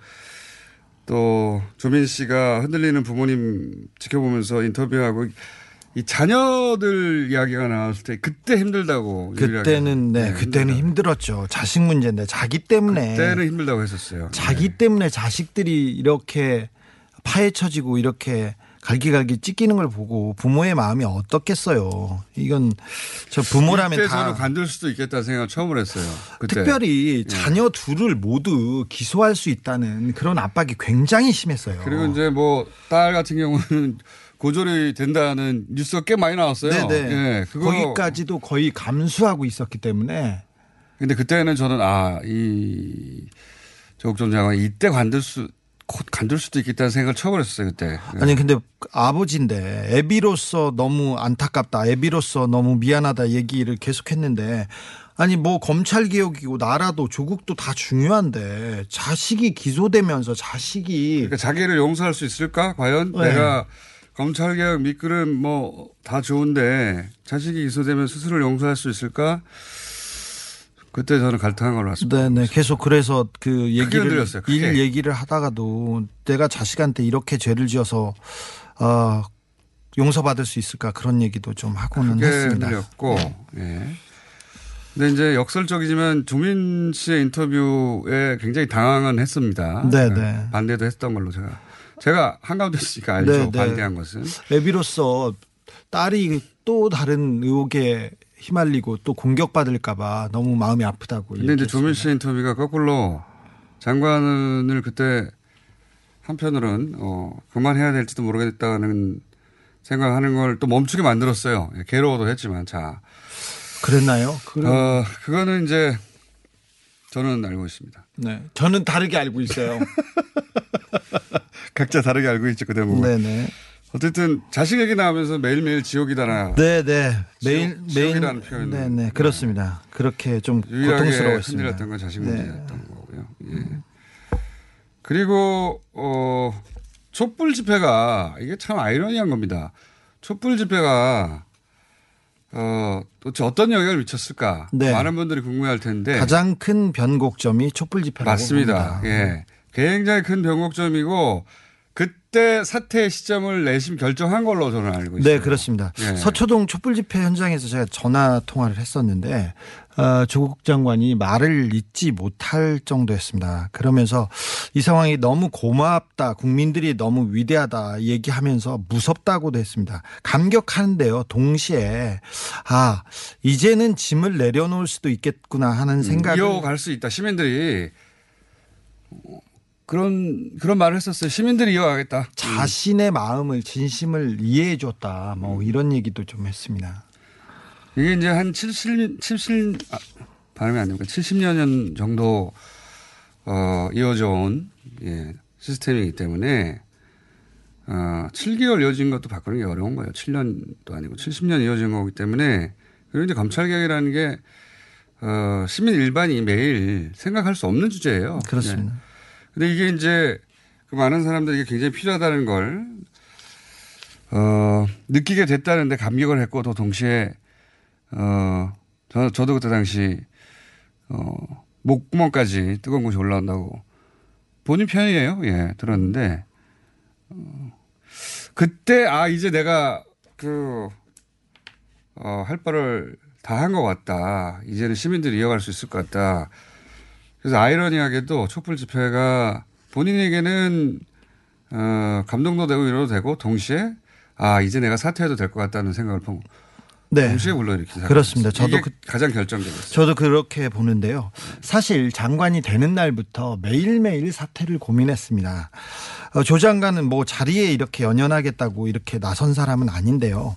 또 조민 씨가 흔들리는 부모님 지켜보면서 인터뷰하고 이 자녀들 이야기가 나왔을 때 그때 힘들다고 그때는 네, 그때는 힘들었죠. 자식 문제인데 자기 때문에 그때는 힘들다고 했었어요. 자기 때문에 자식들이 이렇게 파헤쳐지고 이렇게 갈기갈기 찢기는 걸 보고 부모의 마음이 어떻겠어요. 이건 저 부모라면 다 저는 관둘 수도 있겠다는 생각을 처음으로 했어요. 그때. 특별히 예. 자녀 둘을 모두 기소할 수 있다는 그런 압박이 굉장히 심했어요. 그리고 이제 뭐 딸 같은 경우는 고졸이 된다는 뉴스가 꽤 많이 나왔어요. 네네. 예, 그거 거기까지도 거의 감수하고 있었기 때문에 근데 그때는 저는 아, 이 조국 전 장관이 이때 관둘 수, 곧 관둘 수도 있겠다는 생각을 처음으로 했었어요, 그때. 아니 근데 아버지인데 애비로서 너무 안타깝다 애비로서 너무 미안하다 얘기를 계속했는데 아니 뭐 검찰 개혁이고 나라도 조국도 다 중요한데 자식이 기소되면서 자식이 그러니까 자기를 용서할 수 있을까? 과연 네. 내가 검찰 개혁 밑그림 뭐다 좋은데 자식이 기소되면 스스로를 용서할 수 있을까? 그때 저는 갈등한 걸로 봤습니다. 네네 계속 그래서 그 얘기를 흔들렸어요. 일 얘기를 하다가도 내가 자식한테 이렇게 죄를 지어서 어 용서받을 수 있을까 그런 얘기도 좀 하고는 했습니다. 흔들렸고, 예. 근데 이제 역설적이지만 조민 씨의 인터뷰에 굉장히 당황은 했습니다. 네, 그러니까 네. 반대도 했던 걸로 제가 제가 한가운데 있으니까 알죠. 네, 네. 반대한 것은. 애비로서 딸이 또 다른 의혹에 휘말리고 또 공격받을까봐 너무 마음이 아프다고. 근데 이제 조민 씨 인터뷰가 거꾸로 장관을 그때 한편으로는 어, 그만해야 될지도 모르겠다는 생각하는 걸 또 멈추게 만들었어요. 예, 괴로워도 했지만 자. 그랬나요? 그럼- 어, 그거는 이제 저는 알고 있습니다. 네. 저는 다르게 알고 있어요. 각자 다르게 알고 있죠 그 대목은. 네네. 어쨌든 자식 얘기 나오면서 매일매일 지옥이다나. 네네. 매일 지옥, 매일 지옥이라는 표현을 네네 그렇습니다. 그렇게 좀 고통스러웠습니다. 흔들렸던 건 자식 네. 문제였던 거고요. 예. 그리고 어 촛불 집회가 이게 참 아이러니한 겁니다. 촛불 집회가 어 도대체 어떤 영향을 미쳤을까? 네. 많은 분들이 궁금해할 텐데 가장 큰 변곡점이 촛불 집회라고 맞습니다. 봅니다. 예, 굉장히 큰 변곡점이고 그때 사퇴 시점을 내심 결정한 걸로 저는 알고 있어요. 네, 그렇습니다. 예. 서초동 촛불 집회 현장에서 제가 전화 통화를 했었는데 어, 조국 장관이 말을 잇지 못할 정도였습니다. 그러면서 이 상황이 너무 고맙다, 국민들이 너무 위대하다 얘기하면서 무섭다고도 했습니다. 감격하는데요. 동시에 아 이제는 짐을 내려놓을 수도 있겠구나 하는 생각을 음, 이어갈 수 있다. 시민들이 어, 그런 그런 말을 했었어요. 시민들이 이어가겠다. 자신의 마음을 진심을 이해해 줬다. 뭐 이런 얘기도 좀 했습니다. 이게 이제 한 70, 70, 아, 발음이 안 됩니까? 70여 년 정도, 어, 이어져 온, 예, 시스템이기 때문에, 어, 7개월 이어진 것도 바꾸는 게 어려운 거예요. 7년도 아니고 70년 이어진 거기 때문에, 그리고 이제 검찰개혁이라는 게, 어, 시민 일반이 매일 생각할 수 없는 주제예요. 그렇습니다. 네. 근데 이게 이제 그 많은 사람들에게 굉장히 필요하다는 걸, 어, 느끼게 됐다는데 감격을 했고 또 동시에 어, 저, 저도 그때 당시, 어, 목구멍까지 뜨거운 것이 올라온다고 본인 편이에요. 예, 들었는데, 어, 그때, 아, 이제 내가 그, 어, 할 바를 다 한 것 같다. 이제는 시민들이 이어갈 수 있을 것 같다. 그래서 아이러니하게도 촛불 집회가 본인에게는, 어, 감동도 되고 위로도 되고 동시에, 아, 이제 내가 사퇴해도 될 것 같다는 생각을 본 네. 동시에 불러일으킨 그렇습니다. 저도 그- 가장 결정적이었어요. 저도 그렇게 보는데요. 사실 장관이 되는 날부터 매일매일 사퇴를 고민했습니다. 어, 조 장관은 뭐 자리에 이렇게 연연하겠다고 이렇게 나선 사람은 아닌데요.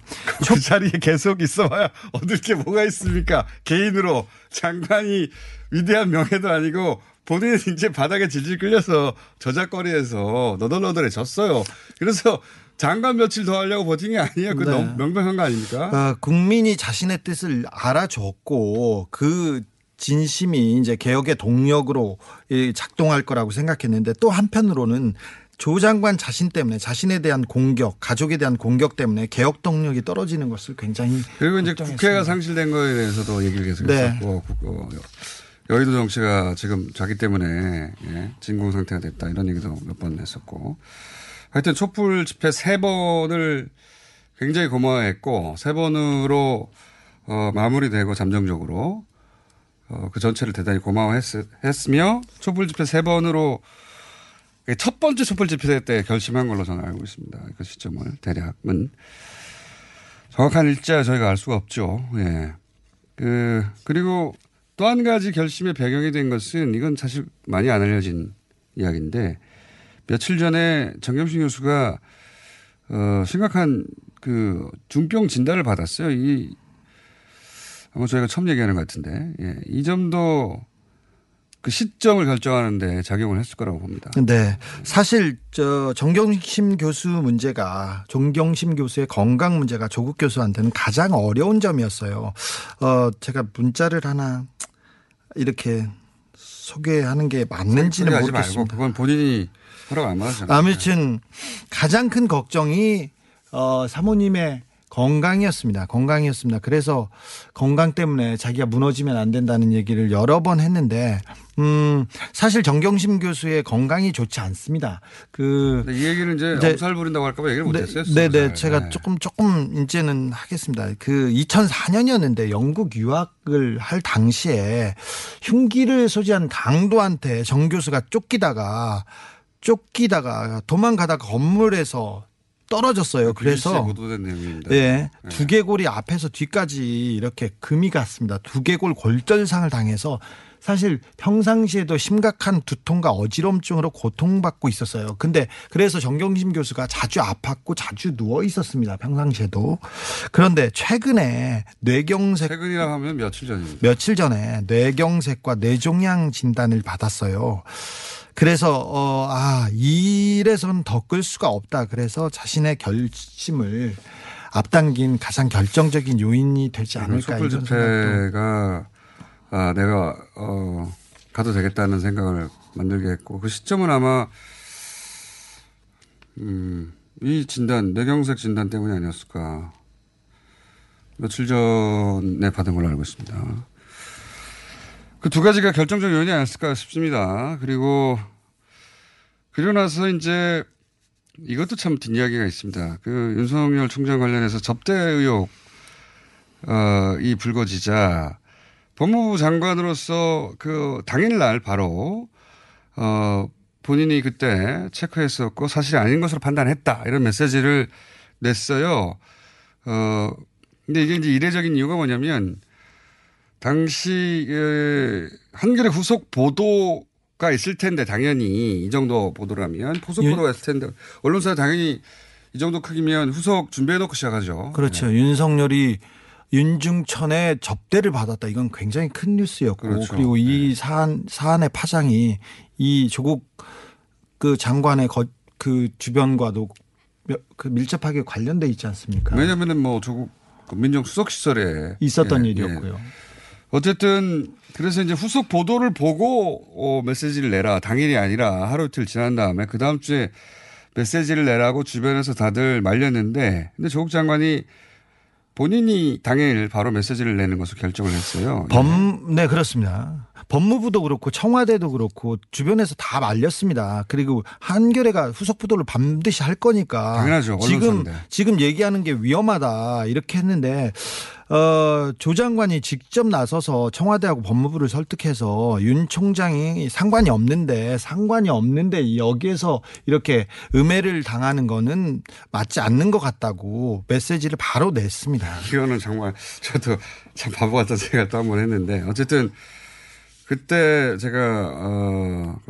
그 자리에 계속 있어봐야 얻을 게 뭐가 있습니까? 개인으로 장관이 위대한 명예도 아니고 본인은 이제 바닥에 질질 끌려서 저작거리에서 너덜너덜해졌어요. 그래서 장관 며칠 더 하려고 버틴 게 아니에요. 그 네. 너무 명백한 거 아닙니까? 어, 국민이 자신의 뜻을 알아줬고 그 진심이 이제 개혁의 동력으로 이 작동할 거라고 생각했는데 또 한편으로는 조 장관 자신 때문에 자신에 대한 공격, 가족에 대한 공격 때문에 개혁 동력이 떨어지는 것을 굉장히 그리고 이제. 국회가 상실된 거에 대해서도 얘기를 계속 네. 했었고 여의도 정치가 지금 자기 때문에 예, 진공 상태가 됐다 이런 얘기도 몇 번 했었고 하여튼 촛불 집회 세 번을 굉장히 고마워했고 세 번으로 어, 마무리되고 잠정적으로 어, 그 전체를 대단히 고마워했으며 촛불 집회 세 번으로 첫 번째 촛불 집회 때 결심한 걸로 저는 알고 있습니다. 그 시점을 대략은 정확한 일자 저희가 알 수가 없죠. 예. 그, 그리고 또 한 가지 결심의 배경이 된 것은 이건 사실 많이 안 알려진 이야기인데 며칠 전에 정겸신 교수가 어, 심각한 그 중병 진단을 받았어요. 이 아마 저희가 처음 얘기하는 것 같은데 예. 이 점도 그 시점을 결정하는데 작용을 했을 거라고 봅니다. 네. 사실 저 정경심 교수 문제가 정경심 교수의 건강 문제가 조국 교수한테는 가장 어려운 점이었어요. 어 제가 문자를 하나 이렇게 소개하는 게 맞는지는 모르겠습니다. 말고 그건 본인이 허락 안 받았잖아요. 아무튼 가장 큰 걱정이 어 사모님의 건강이었습니다. 건강이었습니다. 그래서 건강 때문에 자기가 무너지면 안 된다는 얘기를 여러 번 했는데 음 사실 정경심 교수의 건강이 좋지 않습니다. 그 이 얘기는 이제 이제- 엄살 부린다고 할까봐 얘기를 네, 못했어요. 네, 네. 잘. 제가 네. 조금 조금 이제는 하겠습니다. 그 2004년이었는데 영국 유학을 할 당시에 흉기를 소지한 강도한테 정 교수가 쫓기다가 쫓기다가 도망가다가 건물에서 떨어졌어요. 그래서 그래서 내용입니다. 네, 두개골이 앞에서 뒤까지 이렇게 금이 갔습니다. 두개골 골절상을 당해서 사실 평상시에도 심각한 두통과 어지럼증으로 고통받고 있었어요. 근데 그래서 정경심 교수가 자주 아팠고 자주 누워 있었습니다. 평상시에도. 그런데 최근에 뇌경색 최근이라 하면 며칠 전입니다. 며칠 전에 뇌경색과 뇌종양 진단을 받았어요. 그래서 어, 아 이래선 더 끌 수가 없다. 그래서 자신의 결심을 앞당긴 가장 결정적인 요인이 되지 않을까 촛불 집회가 아, 내가 어, 가도 되겠다는 생각을 만들게 했고 그 시점은 아마 음, 이 진단 뇌경색 진단 때문이 아니었을까 며칠 전에 받은 걸로 알고 있습니다. 그 두 가지가 결정적 요인이 아니었을까 싶습니다. 그리고 그리고 나서 이제 이것도 참 뒷이야기가 있습니다. 그 윤석열 총장 관련해서 접대 의혹 어, 이 불거지자 법무부 장관으로서 그 당일날 바로 어 본인이 그때 체크했었고 사실이 아닌 것으로 판단했다 이런 메시지를 냈어요. 어 근데 이게 이제 이례적인 이유가 뭐냐면 당시 에, 한겨레 후속 보도가 있을 텐데 당연히 이 정도 보도라면 후속 예. 보도가 있을 텐데 언론사 당연히 이 정도 크기면 후속 준비해놓고 시작하죠. 그렇죠. 윤석열이 윤중천의 접대를 받았다. 이건 굉장히 큰 뉴스였고 그렇죠. 그리고이 사안 사안의 파장이 이 조국 그 장관의 거, 그 주변과도 몇- 그 밀접하게 관련돼 있지 않습니까? 왜냐면은 뭐 조국 민정수석 시설에 있었던 예, 일이었고요. 예. 어쨌든 그래서 이제 후속 보도를 보고 어, 메시지를 내라 당일이 아니라 하루 이틀 지난 다음에 그 다음 주에 메시지를 내라고 주변에서 다들 말렸는데 근데 조국 장관이 본인이 당일 바로 메시지를 내는 것을 결정을 했어요. 범, 네, 그렇습니다. 법무부도 그렇고 청와대도 그렇고 주변에서 다 말렸습니다. 그리고 한겨레가 후속 보도를 반드시 할 거니까. 당연하죠. 지금. 지금 얘기하는 게 위험하다. 이렇게 했는데, 어, 조 장관이 직접 나서서 청와대하고 법무부를 설득해서 윤 총장이 상관이 없는데, 상관이 없는데 여기에서 이렇게 음해를 당하는 거는 맞지 않는 것 같다고 메시지를 바로 냈습니다. 이거는 정말 저도 참 바보 같은 생각을 또한 번 했는데 어쨌든 그때 제가 어,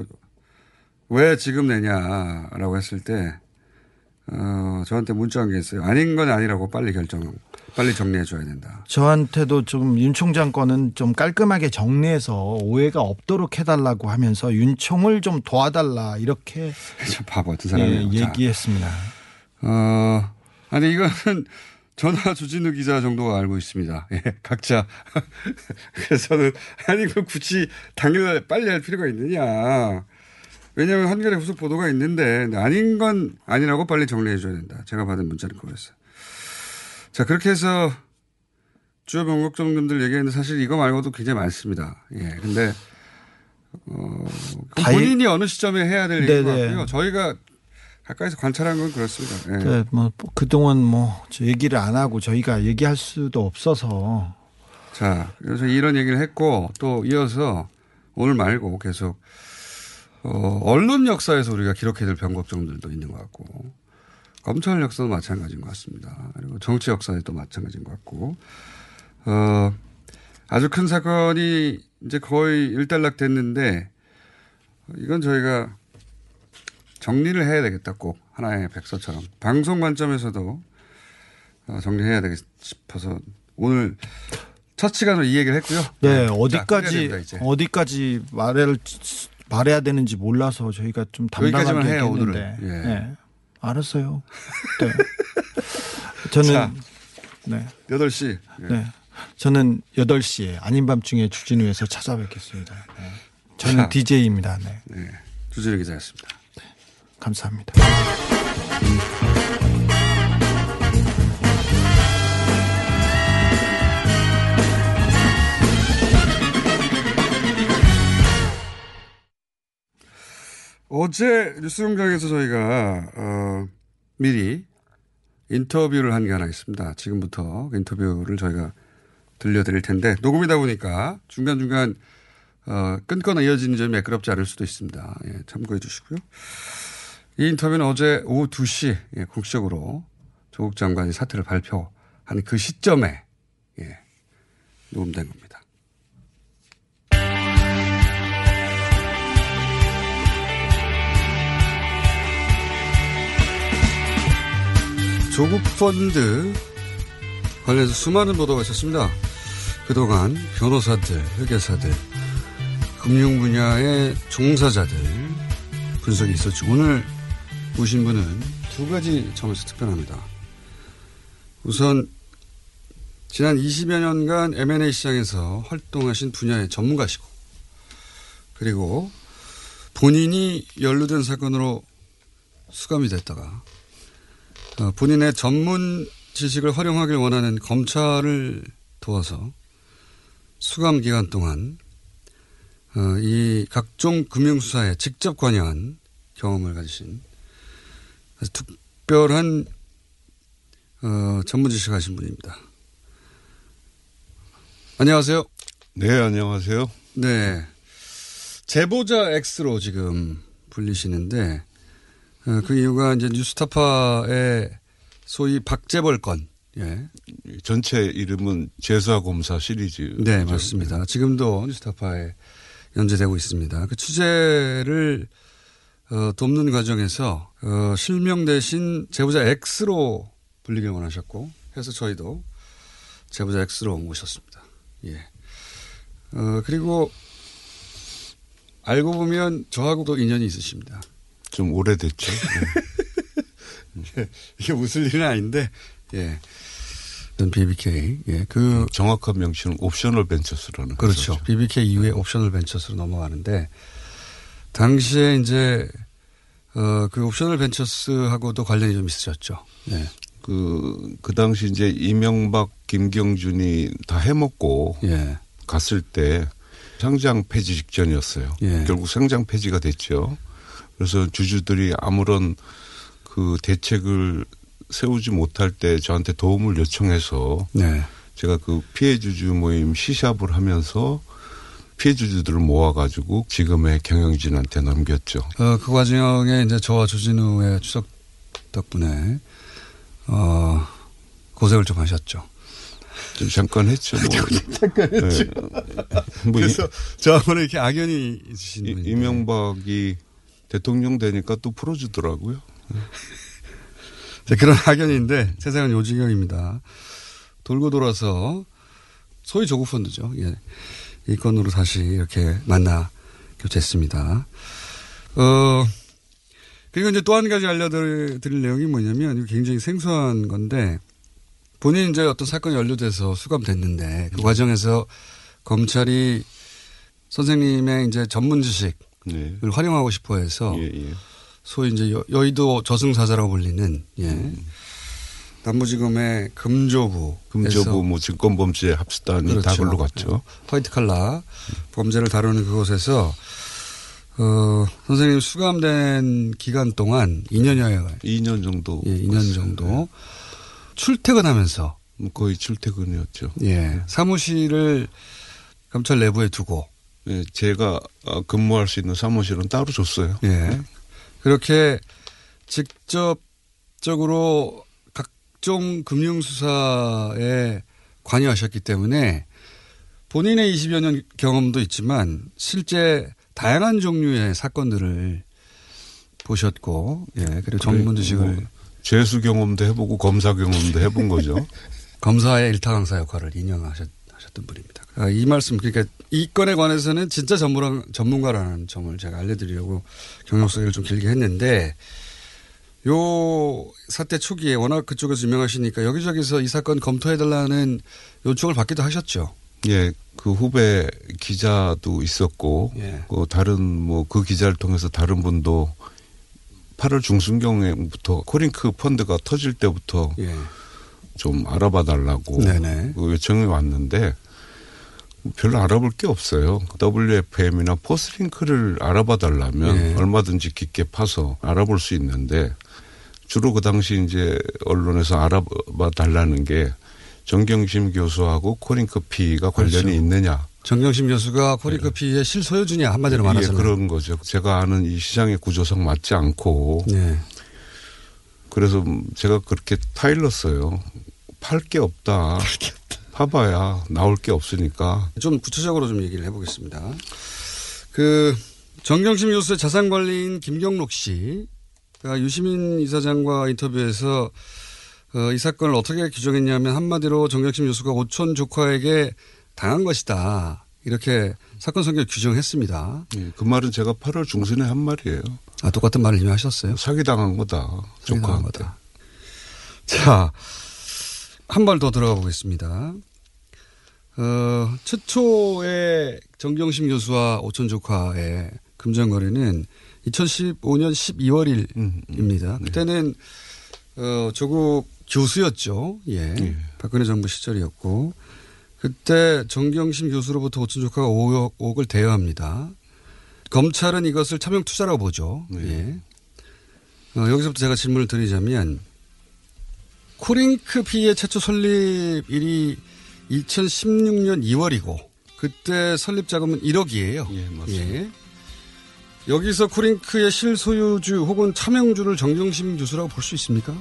왜 지금 내냐라고 했을 때 어, 저한테 문자 한 게 있어요. 아닌 건 아니라고 빨리 결정, 빨리 정리해 줘야 된다. 저한테도 좀 윤 총장 거는 좀 깔끔하게 정리해서 오해가 없도록 해달라고 하면서 윤총을 좀 도와달라 이렇게 참 바보 같은 사람이에요. 예, 자. 얘기했습니다. 어, 아니 이거는 전화 주진우 기자 정도가 알고 있습니다. 예, 각자. 그래서는 아니 그 굳이 당일날 빨리 할 필요가 있느냐. 왜냐하면 한겨레 후속 보도가 있는데 아닌 건 아니라고 빨리 정리해 줘야 된다. 제가 받은 문자는 그거였어요. 자 그렇게 해서 주요 변곡점들 얘기했는데 사실 이거 말고도 굉장히 많습니다. 예, 근데 어, 본인이 어느 시점에 해야 될 얘기인 것. 같고요. 저희가 가까이서 관찰한 건 그렇습니다. 예. 그, 뭐, 그동안 뭐, 저 얘기를 안 하고 저희가 얘기할 수도 없어서. 자, 그래서 이런 얘기를 했고 또 이어서 오늘 말고 계속 어, 언론 역사에서 우리가 기록해야 될 변곡점들도 있는 것 같고 검찰 역사도 마찬가지인 것 같습니다. 그리고 정치 역사에도 마찬가지인 것 같고 어, 아주 큰 사건이 이제 거의 일단락 됐는데 이건 저희가 정리를 해야 되겠다 꼭 하나의 백서처럼 방송 관점에서도 어, 정리해야 되겠 싶어서 오늘 첫 시간으로 이 얘기를 했고요. 네, 자, 어디까지, 됩니다. 어디까지 말을, 말해야 되는지 몰라서 저희가 좀 담당하게 해요. 오늘은. 예. 네. 알았어요. 네. 저는, 자, 네. 8시. 예. 네. 저는 8시에 아닌 밤중에 주진우에서 찾아뵙겠습니다. 네. 저는 자. DJ입니다. 네. 네. 주진우 기자였습니다. 감사합니다. 어제 뉴스공장에서 저희가 어, 미리 인터뷰를 한 게 하나 있습니다. 지금부터 그 인터뷰를 저희가 들려드릴 텐데 녹음이다 보니까 중간중간 어, 끊거나 이어지는 점이 매끄럽지 않을 수도 있습니다. 예, 참고해 주시고요. 이 인터뷰는 어제 오후 2시 예, 공식적으로 조국 장관이 사퇴를 발표한 그 시점에 예, 녹음된 겁니다. 조국 펀드 관련해서 수많은 보도가 있었습니다. 그동안 변호사들, 회계사들, 금융 분야의 종사자들 분석이 있었죠. 오늘 오신 분은 두 가지 점에서 특별합니다. 우선 지난 20여 년간 M&A 시장에서 활동하신 분야의 전문가시고 그리고 본인이 연루된 사건으로 수감이 됐다가 어, 본인의 전문 지식을 활용하길 원하는 검찰을 도와서 수감 기간 동안 어, 이 각종 금융수사에 직접 관여한 경험을 가지신 특별한 어, 전문 지식 가신 분입니다. 안녕하세요. 네, 안녕하세요. 네. 제보자 X로 지금 불리시는데, 어, 그 이유가 이제 뉴스타파의 소위 박재벌 건, 예. 전체 이름은 재수와 검사 시리즈. 네, 맞습니다. 지금도 뉴스타파에 연재되고 있습니다. 그 취재를 어, 돕는 과정에서 어, 실명 대신 제보자 X로 불리길 원하셨고 해서 저희도 제보자 X로 모셨습니다. 예. 어, 그리고 알고 보면 저하고도 인연이 있으십니다. 좀 오래됐죠. 예. 이게 웃을 일은 아닌데, 예. 전 BBK, 예. 그. 정확한 명칭은 옵셔널 벤처스라는. 그렇죠. 회사죠. BBK 이후에 옵셔널 벤처스로 넘어가는데, 당시에 이제, 어, 그 옵셔널 벤처스하고도 관련이 좀 있으셨죠. 네. 그, 그 당시 이제 이명박, 김경준이 다 해먹고 예. 갔을 때 상장 폐지 직전이었어요. 예. 결국 상장 폐지가 됐죠. 그래서 주주들이 아무런 그 대책을 세우지 못할 때 저한테 도움을 요청해서 네. 제가 그 피해 주주 모임 시샵을 하면서 피해 주주들을 모아가지고 지금의 경영진한테 넘겼죠. 어, 그 과정에 이제 저와 조진우의 추석 덕분에, 어, 고생을 좀 하셨죠. 좀 잠깐 했죠. 뭐. 잠깐 했죠. 뭐 그래서 이- 저하고는 이렇게 악연이 있으신 이-. 이명박이 대통령 되니까 또 풀어주더라고요. 자, 그런 악연인데 세상은 요지경입니다. 돌고 돌아서 소위 조국 펀드죠. 예. 이 건으로 다시 이렇게 만나 교체했습니다. 어, 그리고 이제 또 한 가지 알려드릴 드릴 내용이 뭐냐면 이거 굉장히 생소한 건데 본인 이제 어떤 사건이 연루돼서 수감됐는데 그 과정에서 검찰이 선생님의 이제 전문 지식을 네. 활용하고 싶어 해서 예, 예. 소위 이제 여- 여의도 저승사자라고 불리는 예. 남부지검의 금조부 금조부 뭐 증권범죄 합수단이 다 걸로 갔죠. 화이트 칼라 범죄를 다루는 그곳에서 어, 선생님 수감된 기간 동안 2년여에 2년 정도. 예, 2년 정도 출퇴근하면서 거의 출퇴근이었죠. 예, 사무실을 검찰 내부에 두고 예, 제가 어, 근무할 수 있는 사무실은 따로 줬어요. 예. 그렇게 직접적으로 각종 금융수사에 관여하셨기 때문에 본인의 20여 년 경험도 있지만 실제 다양한 종류의 사건들을 보셨고, 예, 그리고 전문 지식을. 뭐 죄수 경험도 해보고 검사 경험도 해본 거죠. 검사의 일타강사 역할을 2년 하셨, 하셨던 분입니다. 아, 이 말씀, 그러니까 이 건에 관해서는 진짜 전문가, 전문가라는 점을 제가 알려드리려고 경력 소개를 좀 길게 했는데, 요 사태 초기에 워낙 그쪽에서 유명하시니까 여기저기서 이 사건 검토해달라는 요청을 받기도 하셨죠. 예, 그 후배 기자도 있었고, 예. 그 다른 뭐 그 기자를 통해서 다른 분도 8월 중순경에부터 코링크 펀드가 터질 때부터 예. 좀 알아봐 달라고. 그 요청이 왔는데 별로 알아볼 게 없어요. WFM이나 포스링크를 알아봐 달라면 예. 얼마든지 깊게 파서 알아볼 수 있는데 주로 그 당시 이제 언론에서 알아봐 달라는 게 정경심 교수하고 코링크 피가 관련이 그렇죠. 있느냐. 정경심 교수가 코리커피의 실소유주냐 한마디로 예, 말하자면 그런 거죠. 제가 아는 이 시장의 구조상 맞지 않고. 네. 그래서 제가 그렇게 타일렀어요. 팔 게 없다. 파봐야 나올 게 없으니까. 좀 구체적으로 좀 얘기를 해보겠습니다. 그 정경심 교수의 자산관리인 김경록 씨 가 유시민 이사장과 인터뷰에서 어, 이 사건을 어떻게 규정했냐면 한마디로 정경심 교수가 오촌 조카에게 당한 것이다. 이렇게 사건 성격 규정했습니다. 예, 그 말은 제가 8월 중순에 한 말이에요. 아, 똑같은 말을 이미 하셨어요? 사기당한 거다. 조카한테. 자, 한 발 더 들어가 보겠습니다. 어, 최초의 정경심 교수와 오천 조카의 금전거래는 2015년 12월일입니다. 그때는 어, 조국 교수였죠. 예. 박근혜 정부 시절이었고 그때 정경심 교수로부터 오천 조카가 5억, 5억을 대여합니다. 검찰은 이것을 차명 투자라고 보죠. 예. 어, 여기서부터 제가 질문을 드리자면 코링크 피의 최초 설립일이 2016년 2월이고 그때 설립 자금은 1억이에요. 예, 맞습니다. 여기서 코링크의 실소유주 혹은 차명주를 정경심 교수라고 볼 수 있습니까?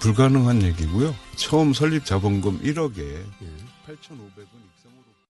불가능한 얘기고요. 처음 설립 자본금 1억에 8,500원 입성.